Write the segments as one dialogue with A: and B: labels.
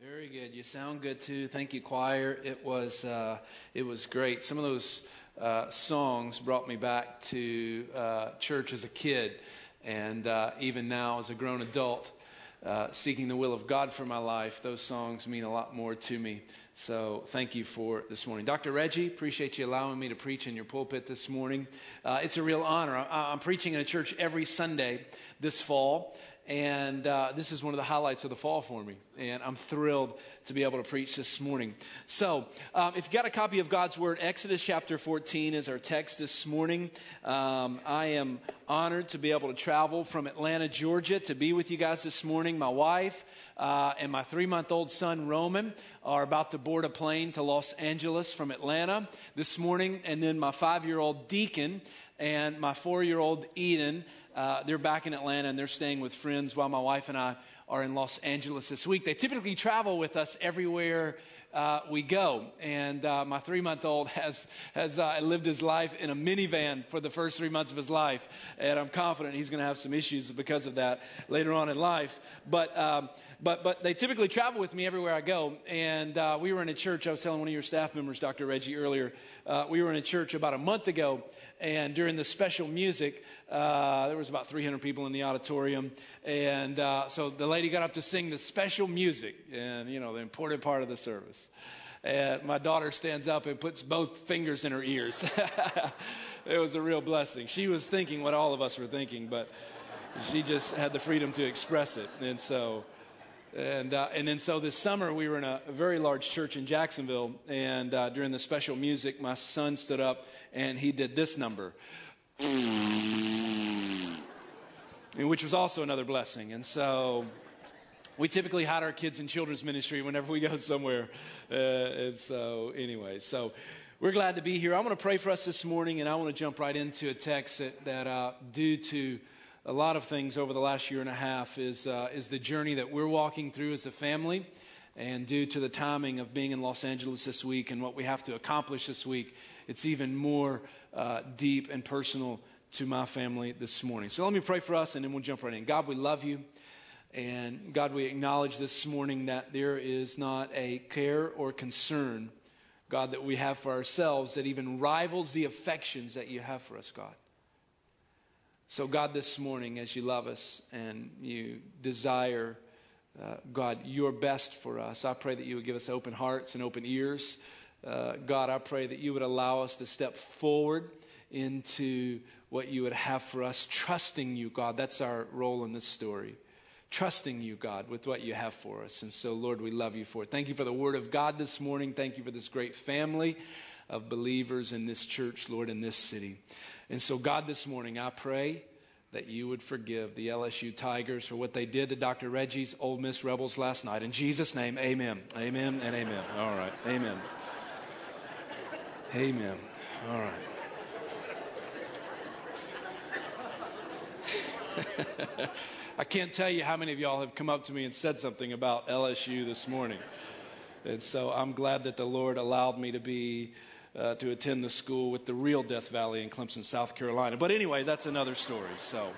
A: Very good. You sound good too. Thank you, choir. It was uh, it was great. Some of those uh, songs brought me back to uh, church as a kid, and uh, even now as a grown adult, uh, seeking the will of God for my life. Those songs mean a lot more to me. So thank you for this morning, Dr. Reggie. Appreciate you allowing me to preach in your pulpit this morning. Uh, it's a real honor. I'm preaching in a church every Sunday this fall. And uh, this is one of the highlights of the fall for me. And I'm thrilled to be able to preach this morning. So, um, if you've got a copy of God's Word, Exodus chapter 14 is our text this morning. Um, I am honored to be able to travel from Atlanta, Georgia, to be with you guys this morning. My wife uh, and my three month old son, Roman, are about to board a plane to Los Angeles from Atlanta this morning. And then my five year old Deacon and my four year old Eden uh, they're back in Atlanta and they're staying with friends while my wife and I are in Los Angeles this week. They typically travel with us everywhere uh, we go. And uh, my three month old has, has uh, lived his life in a minivan for the first three months of his life. And I'm confident he's going to have some issues because of that later on in life. But, um, but, but they typically travel with me everywhere I go. And uh, we were in a church, I was telling one of your staff members, Dr. Reggie, earlier. Uh, we were in a church about a month ago. And during the special music, uh, there was about 300 people in the auditorium. And so the lady got up to sing the special music and, you know, the important part of the service. And my daughter stands up and puts both fingers in her ears. it was a real blessing. She was thinking what all of us were thinking, but she just had the freedom to express it. And so, and, uh, and then so this summer we were in a, very large church in Jacksonville, and uh, during the special music, my son stood up and he did this number which was also another blessing. And so we typically hide our kids in children's ministry whenever we go somewhere. Uh, and so, anyway, so we're glad to be here. I want to pray for us this morning, and I want to jump right into a text that, that uh, due to a lot of things over the last year and a half, is, uh, is the journey that we're walking through as a family. And due to the timing of being in Los Angeles this week and what we have to accomplish this week, it's even more uh, deep and personal to my family this morning. So let me pray for us and then we'll jump right in. God, we love you. And God, we acknowledge this morning that there is not a care or concern, God, that we have for ourselves that even rivals the affections that you have for us, God. So, God, this morning, as you love us and you desire, uh, God, your best for us, I pray that you would give us open hearts and open ears. Uh, God, I pray that you would allow us to step forward into what you would have for us, trusting you, God. That's our role in this story. Trusting you, God, with what you have for us. And so, Lord, we love you for it. Thank you for the word of God this morning. Thank you for this great family of believers in this church, Lord, in this city. And so, God, this morning, I pray that you would forgive the LSU Tigers for what they did to Dr. Reggie's Ole Miss Rebels last night. In Jesus' name, amen. Amen and amen. All right. Amen. Amen. All right. I can't tell you how many of y'all have come up to me and said something about LSU this morning. And so I'm glad that the Lord allowed me to be uh, to attend the school with the real Death Valley in Clemson, South Carolina. But anyway, that's another story. So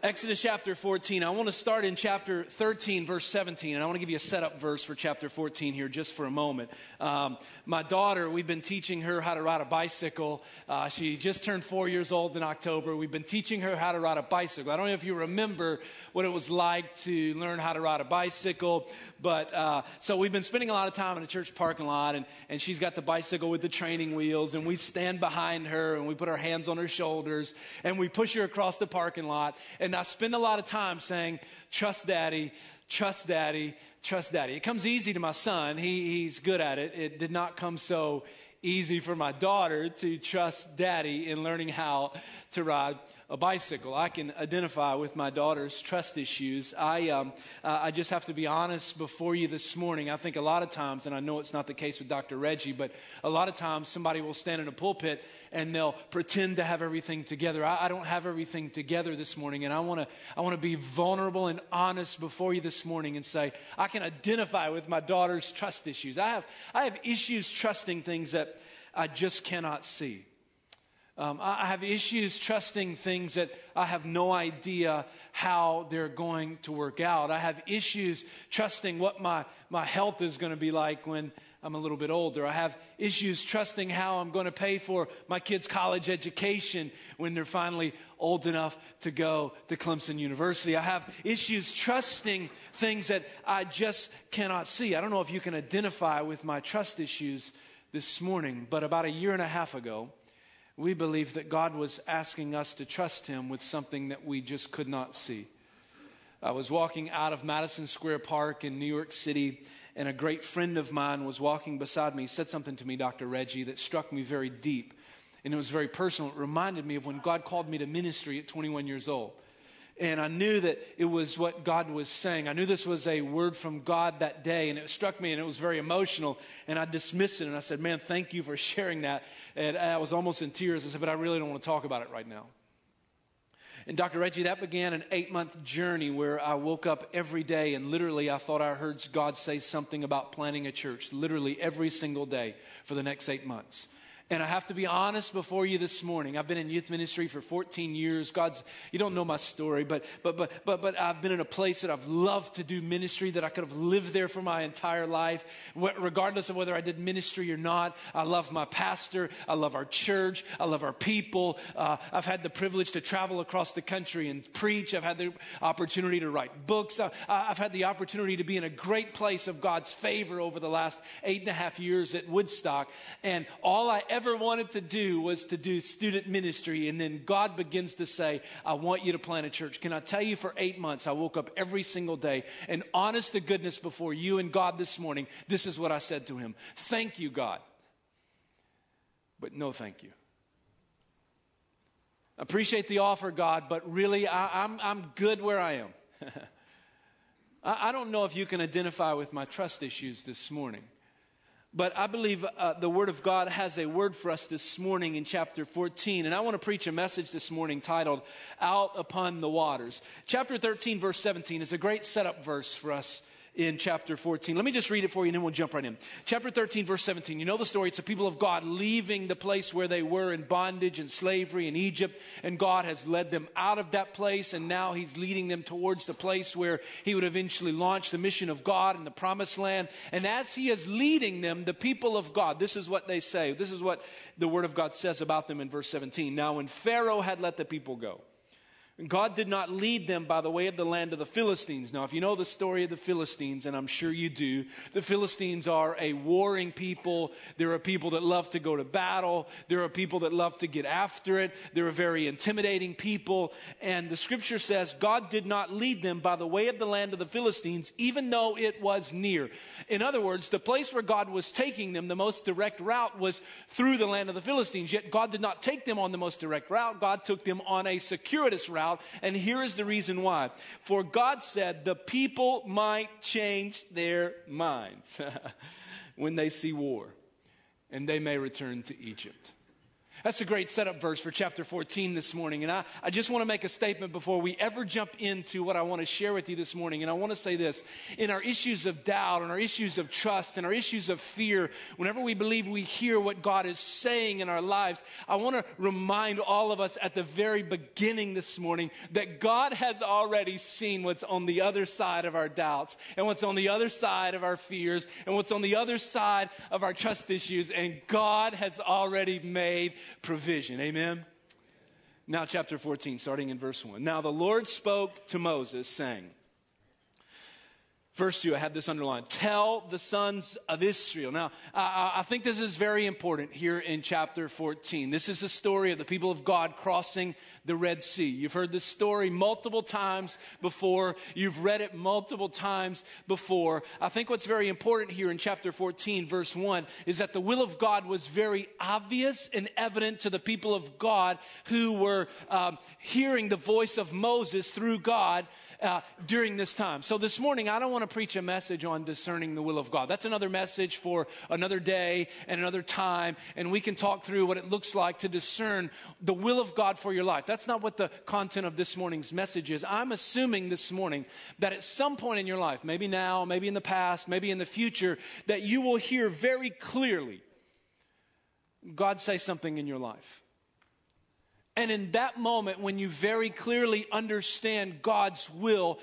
A: Exodus chapter 14. I want to start in chapter 13, verse 17, and I want to give you a setup verse for chapter 14 here just for a moment. Um, my daughter, we've been teaching her how to ride a bicycle. Uh, she just turned four years old in October. We've been teaching her how to ride a bicycle. I don't know if you remember what it was like to learn how to ride a bicycle, but uh, so we've been spending a lot of time in the church parking lot, and, and she's got the bicycle with the training wheels, and we stand behind her and we put our hands on her shoulders and we push her across the parking lot. And and I spend a lot of time saying, trust daddy, trust daddy, trust daddy. It comes easy to my son. He, he's good at it. It did not come so easy for my daughter to trust daddy in learning how to ride a bicycle. I can identify with my daughter's trust issues. I, um, uh, I just have to be honest before you this morning. I think a lot of times, and I know it's not the case with Dr. Reggie, but a lot of times somebody will stand in a pulpit and they'll pretend to have everything together. I, I don't have everything together this morning, and I want to I want to be vulnerable and honest before you this morning and say I can identify with my daughter's trust issues. I have I have issues trusting things that I just cannot see. Um, I have issues trusting things that I have no idea how they're going to work out. I have issues trusting what my, my health is going to be like when I'm a little bit older. I have issues trusting how I'm going to pay for my kids' college education when they're finally old enough to go to Clemson University. I have issues trusting things that I just cannot see. I don't know if you can identify with my trust issues this morning, but about a year and a half ago, we believe that God was asking us to trust Him with something that we just could not see. I was walking out of Madison Square Park in New York City, and a great friend of mine was walking beside me. He said something to me, Dr. Reggie, that struck me very deep. And it was very personal. It reminded me of when God called me to ministry at 21 years old. And I knew that it was what God was saying. I knew this was a word from God that day, and it struck me, and it was very emotional. And I dismissed it, and I said, Man, thank you for sharing that. And I was almost in tears. I said, But I really don't want to talk about it right now. And Dr. Reggie, that began an eight month journey where I woke up every day and literally I thought I heard God say something about planting a church, literally every single day for the next eight months. And I have to be honest before you this morning. I've been in youth ministry for 14 years. God's, you don't know my story, but, but, but, but, but I've been in a place that I've loved to do ministry, that I could have lived there for my entire life, regardless of whether I did ministry or not. I love my pastor. I love our church. I love our people. Uh, I've had the privilege to travel across the country and preach. I've had the opportunity to write books. Uh, I've had the opportunity to be in a great place of God's favor over the last eight and a half years at Woodstock. And all I ever ever wanted to do was to do student ministry. And then God begins to say, I want you to plant a church. Can I tell you for eight months, I woke up every single day and honest to goodness before you and God this morning, this is what I said to him. Thank you, God. But no, thank you. Appreciate the offer, God, but really, I, am I'm, I'm good where I am. I, I don't know if you can identify with my trust issues this morning. But I believe uh, the Word of God has a word for us this morning in chapter 14. And I want to preach a message this morning titled Out Upon the Waters. Chapter 13, verse 17 is a great setup verse for us in chapter 14. Let me just read it for you and then we'll jump right in. Chapter 13, verse 17. You know the story. It's the people of God leaving the place where they were in bondage and slavery in Egypt, and God has led them out of that place, and now He's leading them towards the place where He would eventually launch the mission of God in the promised land. And as He is leading them, the people of God, this is what they say. This is what the Word of God says about them in verse 17. Now, when Pharaoh had let the people go, God did not lead them by the way of the land of the Philistines. Now, if you know the story of the Philistines, and I'm sure you do, the Philistines are a warring people. There are people that love to go to battle. There are people that love to get after it. They're very intimidating people. And the scripture says God did not lead them by the way of the land of the Philistines, even though it was near. In other words, the place where God was taking them, the most direct route was through the land of the Philistines. Yet God did not take them on the most direct route. God took them on a circuitous route out. And here is the reason why. For God said the people might change their minds when they see war, and they may return to Egypt. That's a great setup verse for chapter 14 this morning. And I, I just want to make a statement before we ever jump into what I want to share with you this morning. And I want to say this in our issues of doubt and our issues of trust and our issues of fear, whenever we believe we hear what God is saying in our lives, I want to remind all of us at the very beginning this morning that God has already seen what's on the other side of our doubts and what's on the other side of our fears and what's on the other side of our trust issues. And God has already made provision. Amen? Now, chapter 14, starting in verse 1. Now the Lord spoke to Moses, saying, Verse 2, I had this underlined. Tell the sons of Israel. Now, I, I, think this is very important here in chapter 14. This is the story of the people of God crossing the Red Sea. You've heard this story multiple times before. You've read it multiple times before. I think what's very important here in chapter 14, verse 1, is that the will of God was very obvious and evident to the people of God who were um, hearing the voice of Moses through God uh, during this time. So this morning, I don't want to preach a message on discerning the will of God. That's another message for another day and another time, and we can talk through what it looks like to discern the will of God for your life. That's not what the content of this morning's message is. I'm assuming this morning that at some point in your life, maybe now, maybe in the past, maybe in the future, that you will hear very clearly God say something in your life. And in that moment, when you very clearly understand God's will,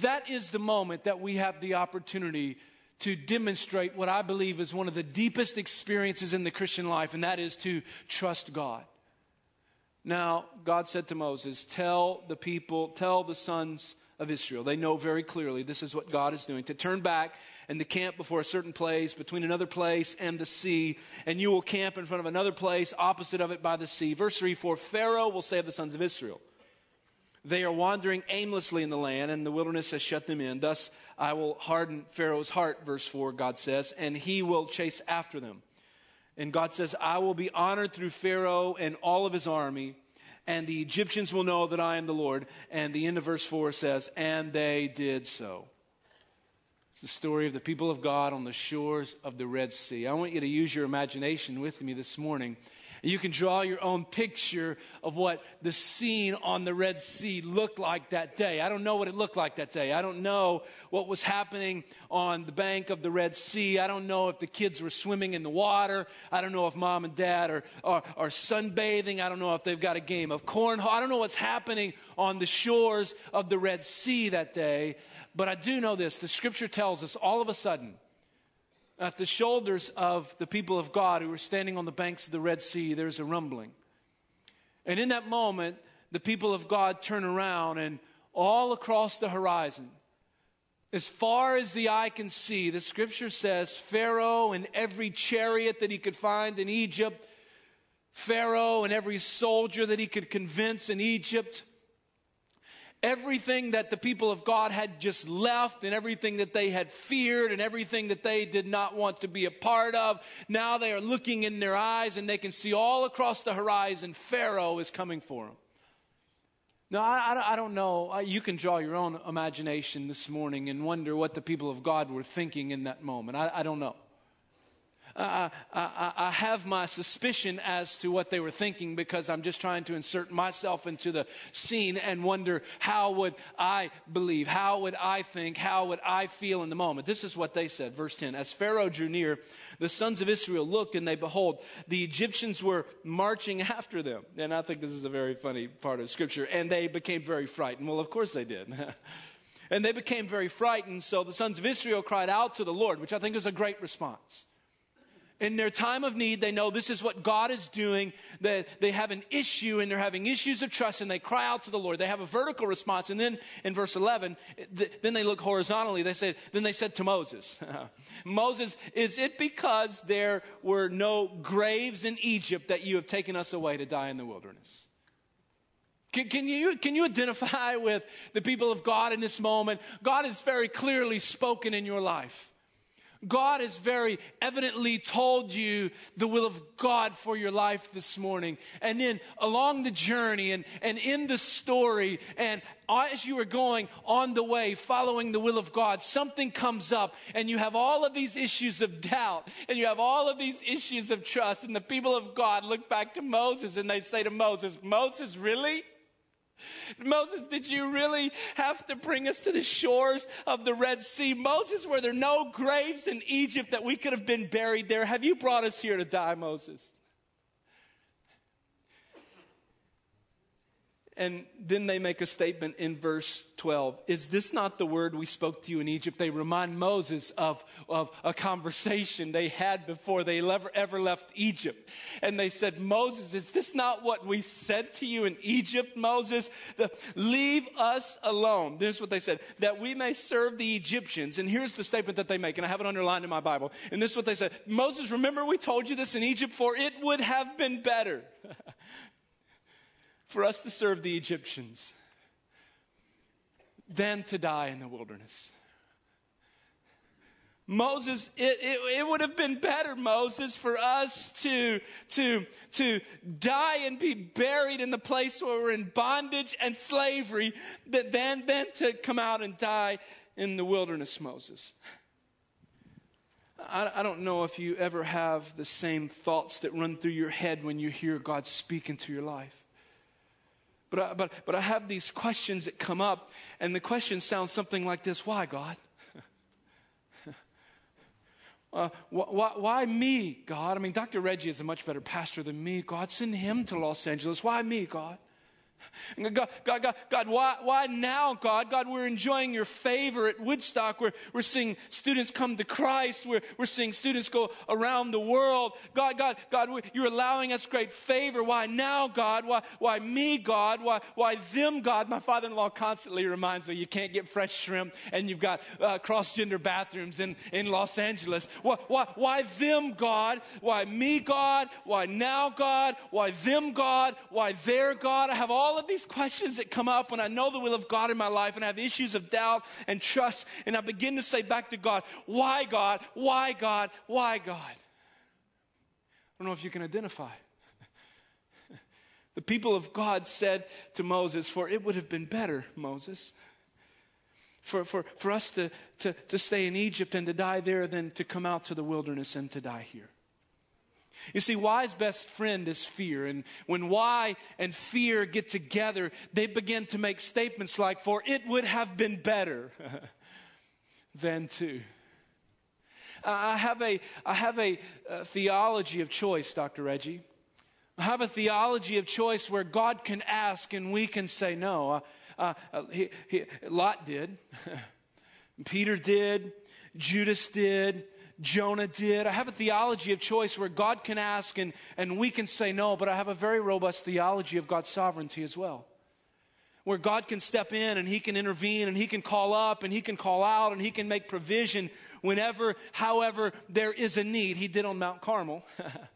A: that is the moment that we have the opportunity to demonstrate what I believe is one of the deepest experiences in the Christian life, and that is to trust God. Now, God said to Moses, Tell the people, tell the sons of Israel. They know very clearly this is what God is doing to turn back and to camp before a certain place, between another place and the sea, and you will camp in front of another place opposite of it by the sea. Verse 3 For Pharaoh will save the sons of Israel, They are wandering aimlessly in the land, and the wilderness has shut them in. Thus I will harden Pharaoh's heart, verse 4, God says, and he will chase after them. And God says, I will be honored through Pharaoh and all of his army, and the Egyptians will know that I am the Lord. And the end of verse 4 says, And they did so. It's the story of the people of God on the shores of the Red Sea. I want you to use your imagination with me this morning you can draw your own picture of what the scene on the Red Sea looked like that day. I don't know what it looked like that day. I don't know what was happening on the bank of the Red Sea. I don't know if the kids were swimming in the water. I don't know if mom and dad are, are, are sunbathing. I don't know if they've got a game of cornhole. I don't know what's happening on the shores of the Red Sea that day. But I do know this the scripture tells us all of a sudden, at the shoulders of the people of God who were standing on the banks of the Red Sea, there's a rumbling. And in that moment, the people of God turn around and all across the horizon, as far as the eye can see, the scripture says Pharaoh and every chariot that he could find in Egypt, Pharaoh and every soldier that he could convince in Egypt, everything that the people of God had just left and everything that they had feared and everything that they did not want to be a part of. Now they are looking in their eyes and they can see all across the horizon Pharaoh is coming for them. Now, I, I, don't know. You can draw your own imagination this morning and wonder what the people of God were thinking in that moment. I, I don't know. I, I, I, have my suspicion as to what they were thinking because I'm just trying to insert myself into the scene and wonder how would I believe? How would I think? How would I feel in the moment? This is what they said. Verse 10 As Pharaoh drew near, the sons of Israel looked and they behold, the Egyptians were marching after them. And I think this is a very funny part of scripture. And they became very frightened. Well, of course they did. and they became very frightened. So the sons of Israel cried out to the Lord, which I think is a great response in their time of need, they know this is what God is doing. That they have an issue and they're having issues of trust and they cry out to the Lord. They have a vertical response. And then in verse 11, th- then they look horizontally. They said, then they said to Moses, Moses, is it because there were no graves in Egypt that you have taken us away to die in the wilderness? Can, can, you, can you identify with the people of God in this moment? God has very clearly spoken in your life. God has very evidently told you the will of God for your life this morning. And then along the journey and, and in the story, and as you are going on the way following the will of God, something comes up and you have all of these issues of doubt and you have all of these issues of trust. And the people of God look back to Moses and they say to Moses, Moses, really? Moses, did you really have to bring us to the shores of the Red Sea? Moses, were there no graves in Egypt that we could have been buried there? Have you brought us here to die, Moses? And then they make a statement in verse 12. Is this not the word we spoke to you in Egypt? They remind Moses of, of a conversation they had before they ever, ever left Egypt. And they said, Moses, is this not what we said to you in Egypt, Moses? The, Leave us alone. This is what they said, that we may serve the Egyptians. And here's the statement that they make, and I have it underlined in my Bible. And this is what they said Moses, remember we told you this in Egypt, for it would have been better. for us to serve the Egyptians than to die in the wilderness. Moses, it, it, it, would have been better, Moses, for us to, to, to die and be buried in the place where we're in bondage and slavery than, than to come out and die in the wilderness, Moses. I, I don't know if you ever have the same thoughts that run through your head when you hear God speak into your life. But I, but, but I have these questions that come up, and the question sounds something like this Why, God? uh, why, why me, God? I mean, Dr. Reggie is a much better pastor than me. God, send him to Los Angeles. Why me, God? God, God, God, God why, why now, God? God, we're enjoying your favor at Woodstock. We're, we're seeing students come to Christ. We're, we're seeing students go around the world. God, God, God, you're allowing us great favor. Why now, God? Why, why me, God? Why, why them, God? My father in law constantly reminds me you can't get fresh shrimp and you've got uh, cross gender bathrooms in, in Los Angeles. Why, why, why them, God? Why me, God? Why now, God? Why them, God? Why there God? I have all all of these questions that come up when I know the will of God in my life and I have issues of doubt and trust, and I begin to say back to God, Why God? Why God? Why God? I don't know if you can identify. The people of God said to Moses, For it would have been better, Moses, for, for, for us to, to, to stay in Egypt and to die there than to come out to the wilderness and to die here. You see, why's best friend is fear. And when why and fear get together, they begin to make statements like, For it would have been better than to. I have a, I have a, a theology of choice, Dr. Reggie. I have a theology of choice where God can ask and we can say no. Uh, uh, uh he, he, Lot did, Peter did, Judas did, Jonah did. I have a theology of choice where God can ask and, and we can say no, but I have a very robust theology of God's sovereignty as well. Where God can step in and He can intervene and He can call up and He can call out and He can make provision whenever, however, there is a need. He did on Mount Carmel.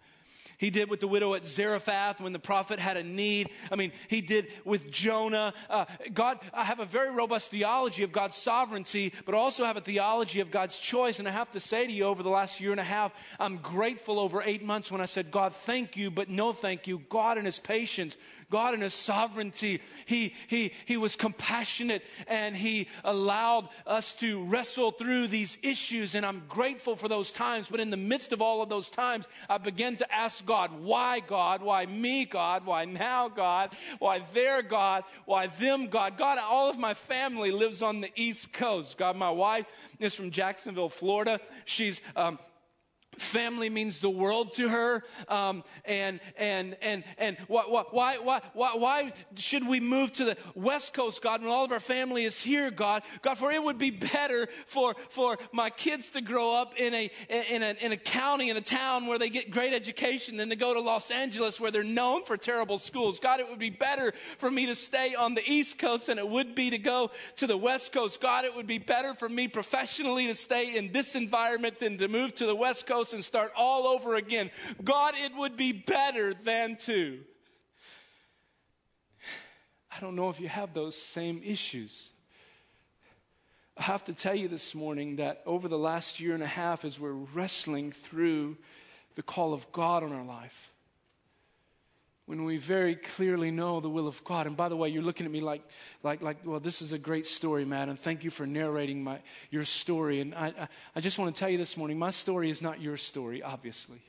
A: He did with the widow at Zarephath when the prophet had a need. I mean, he did with Jonah. Uh, God, I have a very robust theology of God's sovereignty, but also have a theology of God's choice. And I have to say to you, over the last year and a half, I'm grateful over eight months when I said, God, thank you, but no thank you. God in his patience God in His sovereignty, He, he, he was compassionate and He allowed us to wrestle through these issues. And I'm grateful for those times. But in the midst of all of those times, I began to ask God, why God? Why me, God? Why now, God? Why there God? Why them, God? God, all of my family lives on the East Coast. God, my wife is from Jacksonville, Florida. She's um, family means the world to her um, and and and and why, why why why why should we move to the west coast god when all of our family is here god? God for it would be better for for my kids to grow up in a in a in a county in a town where they get great education than to go to los angeles where they're known for terrible schools. God it would be better for me to stay on the east coast than it would be to go to the west coast. God it would be better for me professionally to stay in this environment than to move to the west coast and start all over again. God, it would be better than to. I don't know if you have those same issues. I have to tell you this morning that over the last year and a half, as we're wrestling through the call of God on our life, when we very clearly know the will of God. And by the way, you're looking at me like, like, like well, this is a great story, Matt, and thank you for narrating my, your story. And I, I, I just want to tell you this morning, my story is not your story, obviously.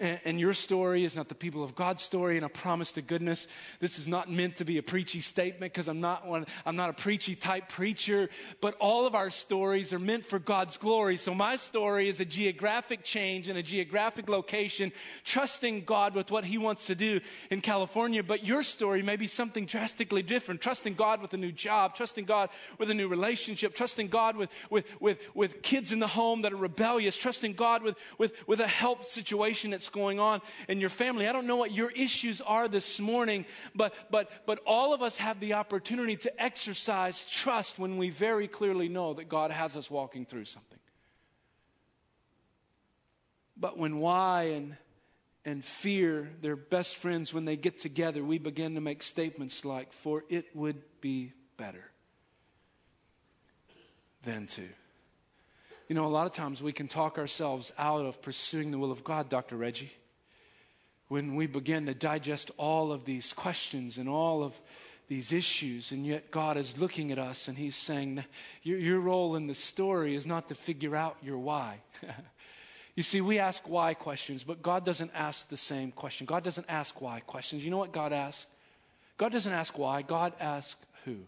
A: And, and your story is not the people of God's story. And a promise to goodness, this is not meant to be a preachy statement because I'm not one, I'm not a preachy type preacher, but all of our stories are meant for God's glory. So my story is a geographic change in a geographic location, trusting God with what He wants to do in California. But your story may be something drastically different, trusting God with a new job, trusting God with a new relationship, trusting God with, with, with, with kids in the home that are rebellious, trusting God with, with, with a health situation that's going on in your family. I don't know what your issues are this morning, but, but, but all of us have the opportunity to exercise trust when we very clearly know that God has us walking through something. But when why and, and fear, they're best friends, when they get together, we begin to make statements like, For it would be better than to. You know, a lot of times we can talk ourselves out of pursuing the will of God, Dr. Reggie. When we begin to digest all of these questions and all of these issues, and yet God is looking at us and He's saying, Your, your role in the story is not to figure out your why. you see, we ask why questions, but God doesn't ask the same question. God doesn't ask why questions. You know what God asks? God doesn't ask why, God asks who.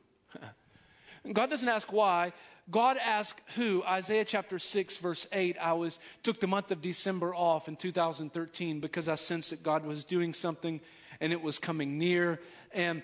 A: God doesn't ask why, God asked who? Isaiah chapter 6, verse 8. I was took the month of December off in 2013 because I sensed that God was doing something and it was coming near. And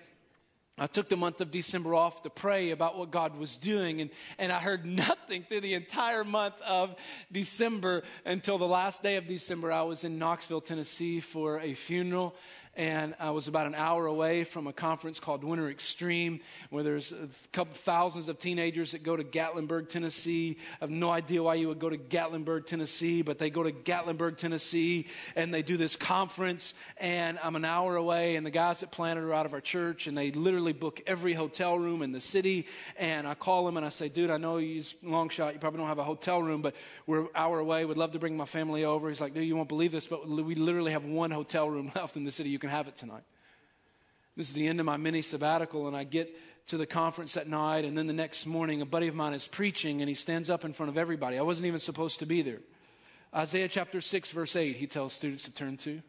A: I took the month of December off to pray about what God was doing, and, and I heard nothing through the entire month of December until the last day of December. I was in Knoxville, Tennessee for a funeral, and I was about an hour away from a conference called Winter Extreme, where there's a couple thousands of teenagers that go to Gatlinburg, Tennessee. I have no idea why you would go to Gatlinburg, Tennessee, but they go to Gatlinburg, Tennessee, and they do this conference, and I'm an hour away, and the guys that planned it are out of our church, and they literally book every hotel room in the city, and I call them and I say, dude, I know you long shot, you probably don't have a hotel room, but we're an hour away, would love to bring my family over. He's like, dude, you won't believe this, but we literally have one hotel room left in the city. You can have it tonight. This is the end of my mini sabbatical, and I get to the conference that night, and then the next morning, a buddy of mine is preaching, and he stands up in front of everybody. I wasn't even supposed to be there. Isaiah chapter 6, verse 8, he tells students to turn to.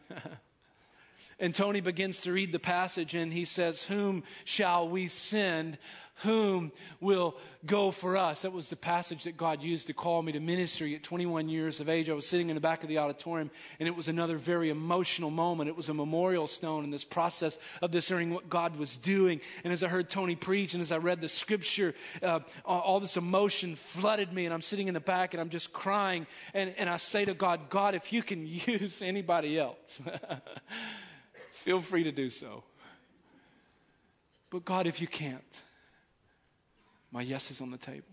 A: and Tony begins to read the passage, and he says, Whom shall we send? Whom will go for us? That was the passage that God used to call me to ministry at 21 years of age. I was sitting in the back of the auditorium, and it was another very emotional moment. It was a memorial stone in this process of discerning what God was doing. And as I heard Tony preach, and as I read the scripture, uh, all this emotion flooded me, and I'm sitting in the back, and I'm just crying. And, and I say to God, God, if you can use anybody else, feel free to do so. But God, if you can't, my yes is on the table.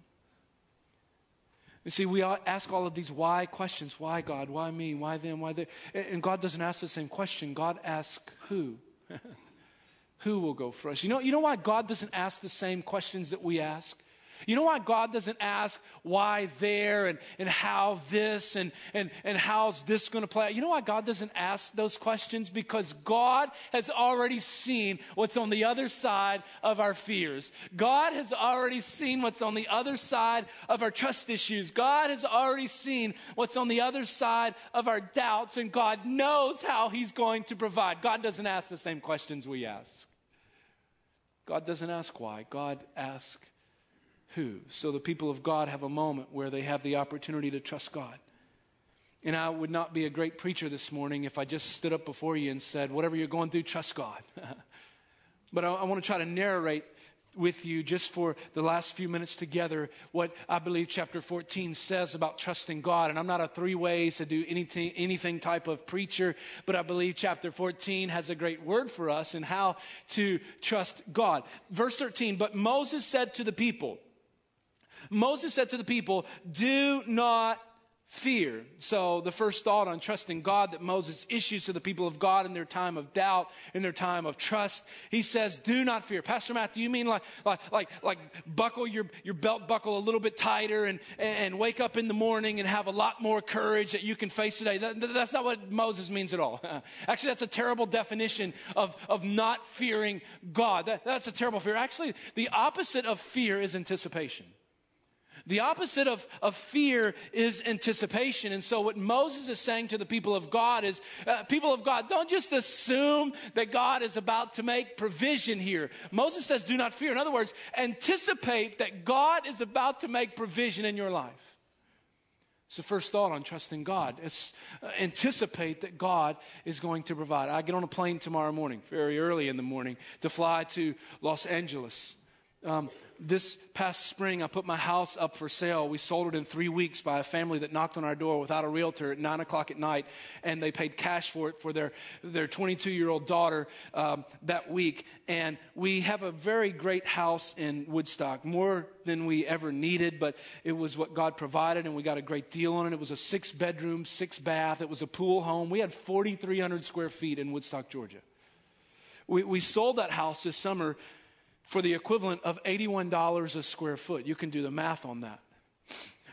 A: You see, we ask all of these why questions. Why God? Why me? Why them? Why them? And God doesn't ask the same question. God asks who? who will go for us? You know, you know why God doesn't ask the same questions that we ask? You know why God doesn't ask why there and, and how this and, and, and how's this going to play out? You know why God doesn't ask those questions? Because God has already seen what's on the other side of our fears. God has already seen what's on the other side of our trust issues. God has already seen what's on the other side of our doubts, and God knows how He's going to provide. God doesn't ask the same questions we ask. God doesn't ask why. God asks who. So the people of God have a moment where they have the opportunity to trust God. And I would not be a great preacher this morning if I just stood up before you and said, whatever you're going through, trust God. but I, I want to try to narrate with you just for the last few minutes together what I believe chapter 14 says about trusting God. And I'm not a three ways to do anything, anything type of preacher, but I believe chapter 14 has a great word for us in how to trust God. Verse 13, but Moses said to the people, Moses said to the people, Do not fear. So, the first thought on trusting God that Moses issues to the people of God in their time of doubt, in their time of trust, he says, Do not fear. Pastor Matt, do you mean like, like, like, like buckle your, your belt buckle a little bit tighter and, and wake up in the morning and have a lot more courage that you can face today? That, that's not what Moses means at all. Actually, that's a terrible definition of, of not fearing God. That, that's a terrible fear. Actually, the opposite of fear is anticipation. The opposite of, of fear is anticipation. And so, what Moses is saying to the people of God is uh, people of God, don't just assume that God is about to make provision here. Moses says, do not fear. In other words, anticipate that God is about to make provision in your life. The first thought on trusting God. It's uh, anticipate that God is going to provide. I get on a plane tomorrow morning, very early in the morning, to fly to Los Angeles. Um, this past spring, I put my house up for sale. We sold it in three weeks by a family that knocked on our door without a realtor at nine o'clock at night, and they paid cash for it for their their 22 year old daughter um, that week. And we have a very great house in Woodstock, more than we ever needed, but it was what God provided, and we got a great deal on it. It was a six bedroom, six bath. It was a pool home. We had 4,300 square feet in Woodstock, Georgia. We, we sold that house this summer for the equivalent of $81 a square foot. You can do the math on that.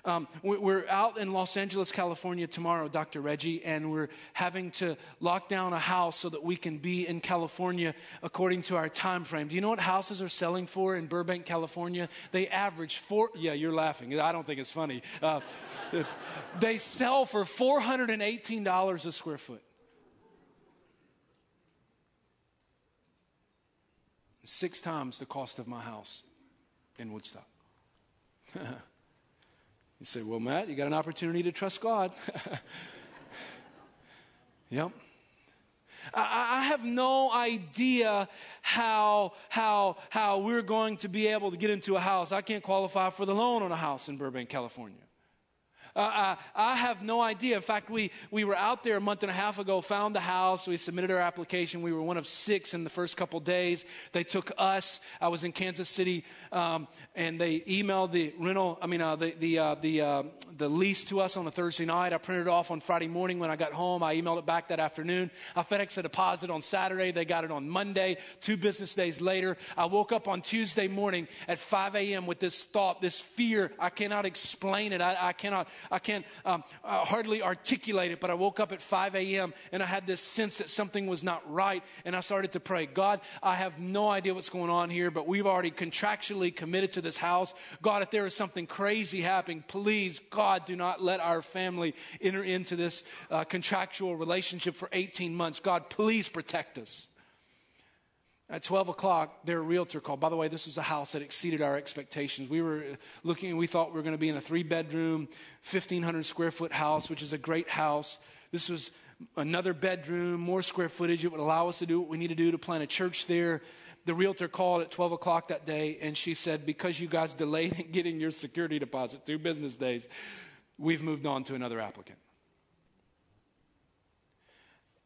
A: Um, we're out in Los Angeles, California tomorrow, Dr. Reggie, and we're having to lock down a house so that we can be in California according to our time frame. Do you know what houses are selling for in Burbank, California? They average four. Yeah, you're laughing. I don't think it's funny. Uh, they sell for $418 a square foot. Six times the cost of my house in Woodstock. You say, Well, Matt, you got an opportunity to trust God. yep. I, I have no idea how, how, how we're going to be able to get into a house. I can't qualify for the loan on a house in Burbank, California. Uh, I, uh, I, have no idea. In fact, we, we were out there a month and a half ago, found the house. We submitted our application. We were one of six in the first couple days. They took us. I was in Kansas City, um, and they emailed the rental, I mean, uh, the, the, uh, the, uh, the lease to us on a Thursday night. I printed it off on Friday morning when I got home. I emailed it back that afternoon. I FedEx a deposit on Saturday. They got it on Monday. Two business days later, I woke up on Tuesday morning at 5 a.m. with this thought, this fear. I cannot explain it. I, I cannot I can't um, uh, hardly articulate it, but I woke up at 5 a.m. and I had this sense that something was not right. And I started to pray, God, I have no idea what's going on here, but we've already contractually committed to this house. God, if there is something crazy happening, please, God, do not let our family enter into this uh, contractual relationship for 18 months. God, please protect us. At 12 o'clock, their realtor called. By the way, this was a house that exceeded our expectations. We were uh, looking and we thought we were going to be in a three bedroom, 1,500 square foot house, which is a great house. This was another bedroom, more square footage. It would allow us to do what we need to do to plant a church there. The realtor called at 12 o'clock that day and she said, Because you guys delayed in getting your security deposit through business days, we've moved on to another applicant.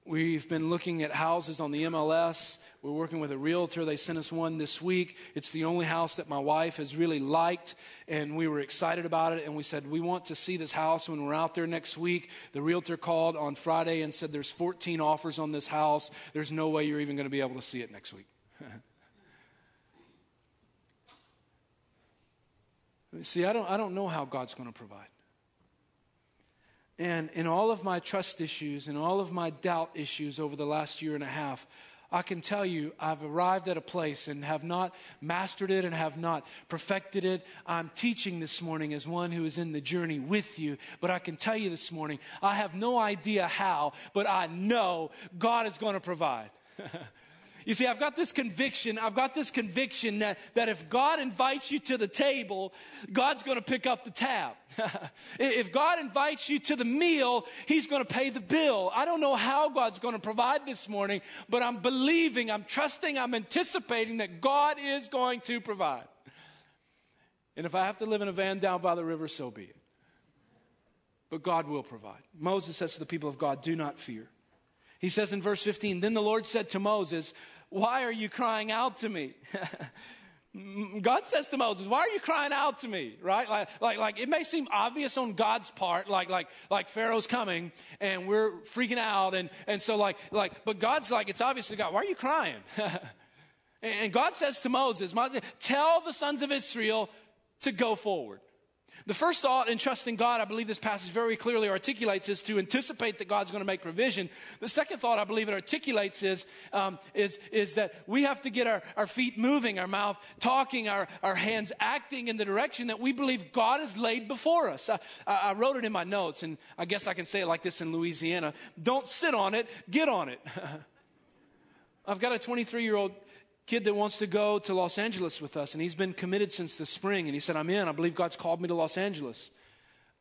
A: We've been looking at houses on the MLS. We're working with a realtor. They sent us one this week. It's the only house that my wife has really liked, and we were excited about it. And we said, We want to see this house when we're out there next week. The realtor called on Friday and said, There's 14 offers on this house. There's no way you're even going to be able to see it next week. see, I don't, I don't know how God's going to provide. And in all of my trust issues and all of my doubt issues over the last year and a half, I can tell you I've arrived at a place and have not mastered it and have not perfected it. I'm teaching this morning as one who is in the journey with you, but I can tell you this morning I have no idea how, but I know God is going to provide. You see, I've got this conviction, I've got this conviction that, that if God invites you to the table, God's going to pick up the tab. if God invites you to the meal, He's going to pay the bill. I don't know how God's going to provide this morning, but I'm believing, I'm trusting, I'm anticipating that God is going to provide. And if I have to live in a van down by the river, so be it. But God will provide. Moses says to the people of God, Do not fear. He says in verse 15, Then the Lord said to Moses, Why are you crying out to me? God says to Moses, "Why are you crying out to me?" Right? Like, like, like it may seem obvious on God's part, like, like, like Pharaoh's coming and we're freaking out, and and so like, like, but God's like, it's obvious to God. Why are you crying? and God says to Moses, Moses, "Tell the sons of Israel to go forward." The first thought in trusting God, I believe this passage very clearly articulates, is to anticipate that God's going to make provision. The second thought I believe it articulates is, um, is, is that we have to get our, our feet moving, our mouth talking, our, our hands acting in the direction that we believe God has laid before us. I, I wrote it in my notes, and I guess I can say it like this in Louisiana Don't sit on it, get on it. I've got a 23 year old kid that wants to go to Los Angeles with us, and he's been committed since the spring. And he said, I'm in. I believe God's called me to Los Angeles.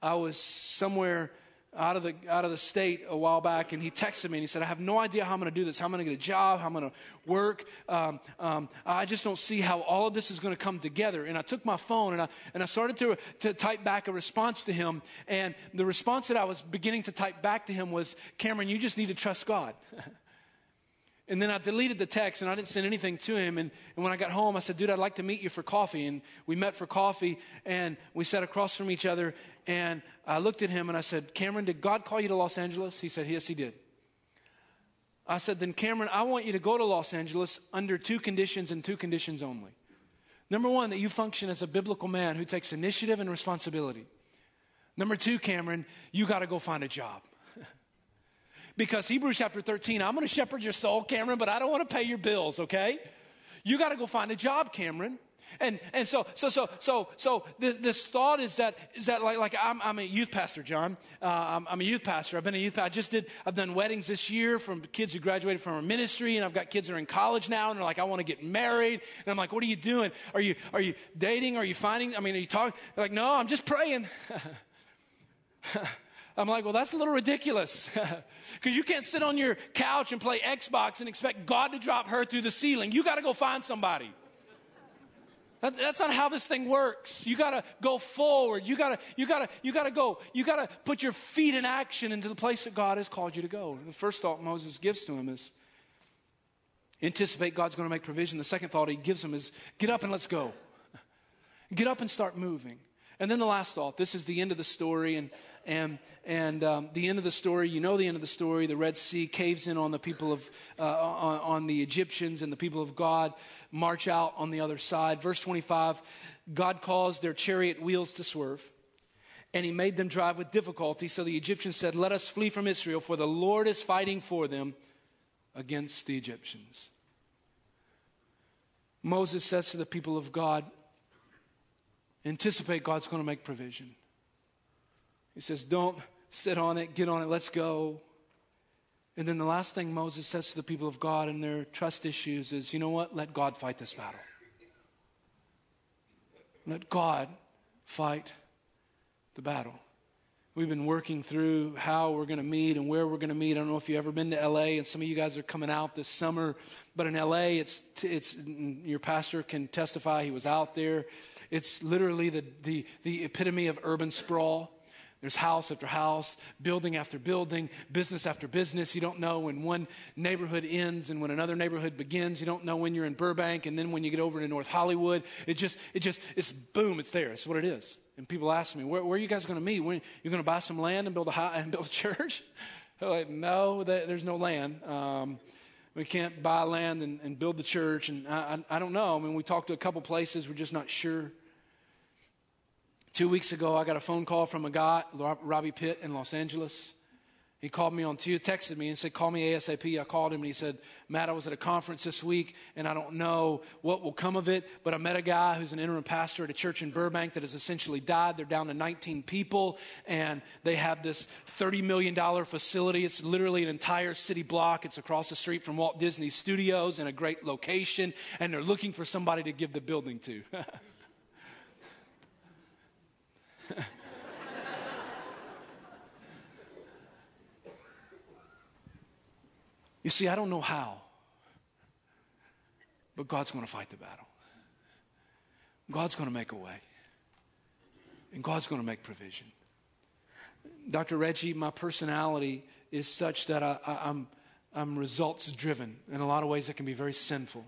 A: I was somewhere out of the out of the state a while back, and he texted me and he said, "I have no idea how I'm going to do this. How I'm going to get a job. How I'm going to work. Um, um, I just don't see how all of this is going to come together." And I took my phone and I and I started to to type back a response to him, and the response that I was beginning to type back to him was, "Cameron, you just need to trust God." And then I deleted the text and I didn't send anything to him. And, and, when I got home, I said, dude, I'd like to meet you for coffee. And we met for coffee and we sat across from each other. And I looked at him and I said, Cameron, did God call you to Los Angeles? He said, yes, he did. I said, then Cameron, I want you to go to Los Angeles under two conditions and two conditions only. Number one, that you function as a biblical man who takes initiative and responsibility. Number two, Cameron, you got to go find a job. Because Hebrews chapter 13, I'm going to shepherd your soul, Cameron, but I don't want to pay your bills, okay? You got to go find a job, Cameron. And, and so, so, so, so, so this, this thought is that, is that like, like I'm, I'm a youth pastor, John. Uh, I'm, I'm, a youth pastor. I've been a youth pastor. I just did, I've done weddings this year from kids who graduated from our ministry, and I've got kids that are in college now, and they're like, I want to get married. And I'm like, what are you doing? Are you, are you dating? Are you finding, I mean, are you talking? They're like, no, I'm just praying. I'm like, well, that's a little ridiculous. Because you can't sit on your couch and play Xbox and expect God to drop her through the ceiling. You got to go find somebody. That, that's not how this thing works. You got to go forward. You got to you got to you got to go. You got to put your feet in action into the place that God has called you to go. The first thought Moses gives to him is anticipate God's going to make provision. The second thought he gives him is get up and let's go. Get up and start moving. And then the last thought this is the end of the story, and, and, and um, the end of the story, you know the end of the story. The Red Sea caves in on the people of, uh, on, on the Egyptians, and the people of God march out on the other side. Verse 25 God caused their chariot wheels to swerve, and he made them drive with difficulty. So the Egyptians said, Let us flee from Israel, for the Lord is fighting for them against the Egyptians. Moses says to the people of God, Anticipate God's going to make provision. He says, Don't sit on it, get on it, let's go. And then the last thing Moses says to the people of God and their trust issues is, You know what? Let God fight this battle. Let God fight the battle. We've been working through how we're going to meet and where we're going to meet. I don't know if you've ever been to LA, and some of you guys are coming out this summer. But in LA, it's, it's your pastor can testify. He was out there. It's literally the, the, the epitome of urban sprawl. There's house after house, building after building, business after business. You don't know when one neighborhood ends and when another neighborhood begins. You don't know when you're in Burbank and then when you get over to North Hollywood. It just, it just, it's boom, it's there. It's what it is. And people ask me, where, where are you guys going to meet? When, you're going to buy some land and build a, high, and build a church? Like, no, there's no land. Um, we can't buy land and, and build the church. And I, I, I, don't know. I mean, we talked to a couple places. We're just not sure. Two weeks ago, I got a phone call from a guy, Robbie Pitt in Los Angeles. He called me on Tuesday, texted me and said, Call me ASAP. I called him and he said, Matt, I was at a conference this week and I don't know what will come of it, but I met a guy who's an interim pastor at a church in Burbank that has essentially died. They're down to 19 people and they have this $30 million facility. It's literally an entire city block. It's across the street from Walt Disney Studios in a great location and they're looking for somebody to give the building to. you see, I don't know how, but God's going to fight the battle. God's going to make a way, and God's going to make provision. Dr. Reggie, my personality is such that I, am I'm, I'm results driven. In a lot of ways, it can be very sinful.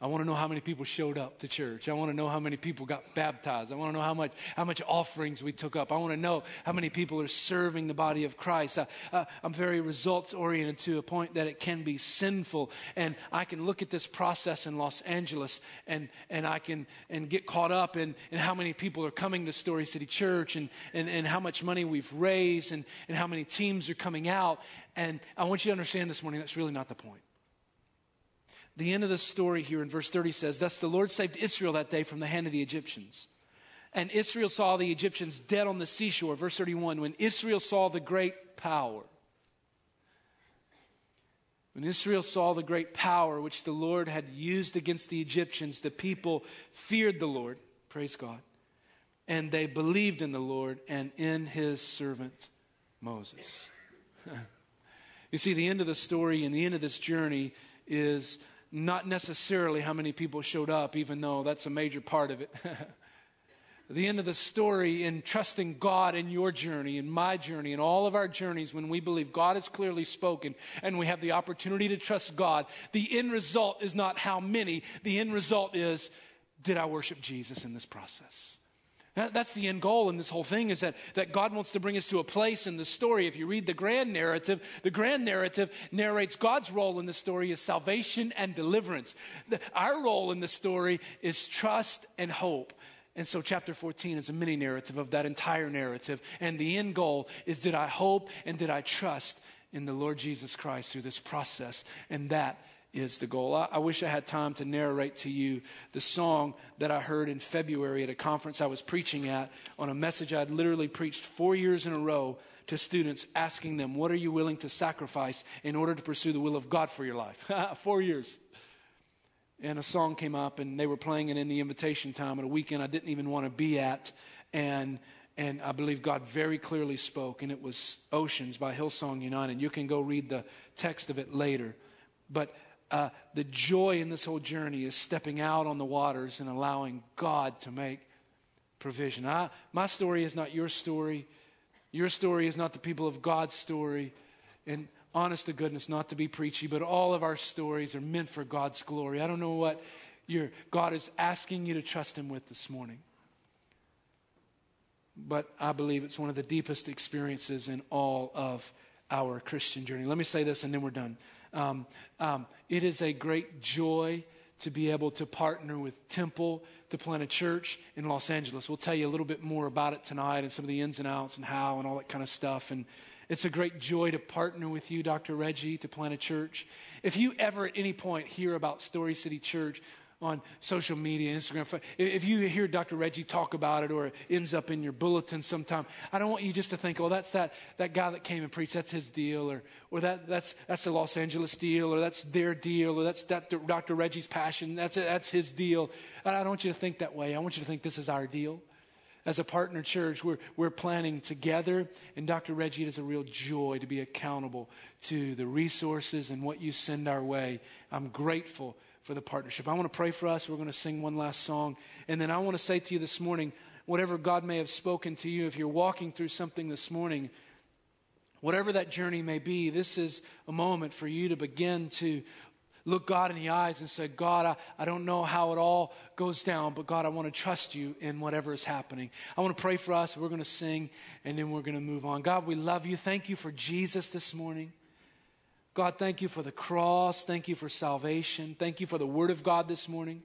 A: I want to know how many people showed up to church. I want to know how many people got baptized. I want to know how much, how much offerings we took up. I want to know how many people are serving the body of Christ. I, am very results oriented to a point that it can be sinful. And I can look at this process in Los Angeles and, and I can and get caught up in, in how many people are coming to Story City Church and, and, and how much money we've raised and, and how many teams are coming out. And I want you to understand this morning that's really not the point. The end of the story here in verse 30 says, Thus the Lord saved Israel that day from the hand of the Egyptians. And Israel saw the Egyptians dead on the seashore. Verse 31 When Israel saw the great power, when Israel saw the great power which the Lord had used against the Egyptians, the people feared the Lord. Praise God. And they believed in the Lord and in his servant Moses. you see, the end of the story and the end of this journey is not necessarily how many people showed up, even though that's a major part of it. the end of the story in trusting God in your journey, in my journey, in all of our journeys, when we believe God has clearly spoken and we have the opportunity to trust God, the end result is not how many. The end result is, did I worship Jesus in this process? That's the end goal in this whole thing is that, that God wants to bring us to a place in the story. If you read the grand narrative, the grand narrative narrates God's role in the story is salvation and deliverance. The, our role in the story is trust and hope. And so, chapter 14 is a mini narrative of that entire narrative. And the end goal is did I hope and did I trust in the Lord Jesus Christ through this process? And that is the goal. I, I, wish I had time to narrate to you the song that I heard in February at a conference I was preaching at on a message I'd literally preached four years in a row to students, asking them, What are you willing to sacrifice in order to pursue the will of God for your life? four years. And a song came up, and they were playing it in the invitation time at a weekend I didn't even want to be at. And and I believe God very clearly spoke, and it was Oceans by Hillsong United. You can go read the text of it later. But uh, the joy in this whole journey is stepping out on the waters and allowing God to make provision. I, my story is not your story. Your story is not the people of God's story. And honest to goodness, not to be preachy, but all of our stories are meant for God's glory. I don't know what your God is asking you to trust Him with this morning but I believe it's one of the deepest experiences in all of our Christian journey. Let me say this and then we're done. Um, um, it is a great joy to be able to partner with Temple to plant a church in Los Angeles. We'll tell you a little bit more about it tonight and some of the ins and outs and how and all that kind of stuff. And it's a great joy to partner with you, Dr. Reggie, to plant a church. If you ever at any point hear about Story City Church, on social media, Instagram. If you hear Dr. Reggie talk about it or it ends up in your bulletin sometime, I don't want you just to think, oh, that's that, that guy that came and preached, that's his deal, or, or that, that's, that's the Los Angeles deal, or that's their deal, or that's that Dr. Reggie's passion, that's, that's his deal. I don't want you to think that way. I want you to think this is our deal. As a partner church, we're, we're planning together, and Dr. Reggie, it is a real joy to be accountable to the resources and what you send our way. I'm grateful for the partnership. I want to pray for us. We're going to sing one last song. And then I want to say to you this morning whatever God may have spoken to you, if you're walking through something this morning, whatever that journey may be, this is a moment for you to begin to look God in the eyes and say, God, I, I don't know how it all goes down, but God, I want to trust you in whatever is happening. I want to pray for us. We're going to sing and then we're going to move on. God, we love you. Thank you for Jesus this morning. God, thank you for the cross. Thank you for salvation. Thank you for the Word of God this morning.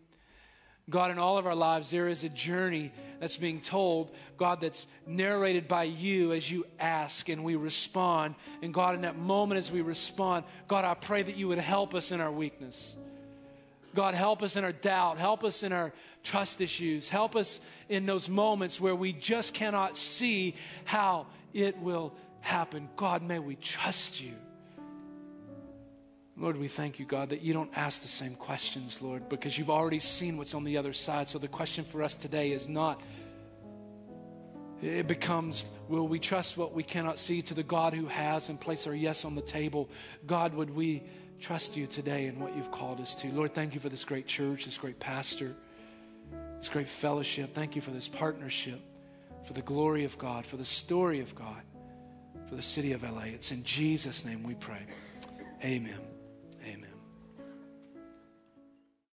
A: God, in all of our lives, there is a journey that's being told, God, that's narrated by you as you ask and we respond. And God, in that moment as we respond, God, I pray that you would help us in our weakness. God, help us in our doubt. Help us in our trust issues. Help us in those moments where we just cannot see how it will happen. God, may we trust you. Lord, we thank you, God, that you don't ask the same questions, Lord, because you've already seen what's on the other side. So the question for us today is not, it becomes, will we trust what we cannot see to the God who has and place our yes on the table? God, would we trust you today in what you've called us to? Lord, thank you for this great church, this great pastor, this great fellowship. Thank you for this partnership, for the glory of God, for the story of God, for the city of LA. It's in Jesus' name we pray. Amen.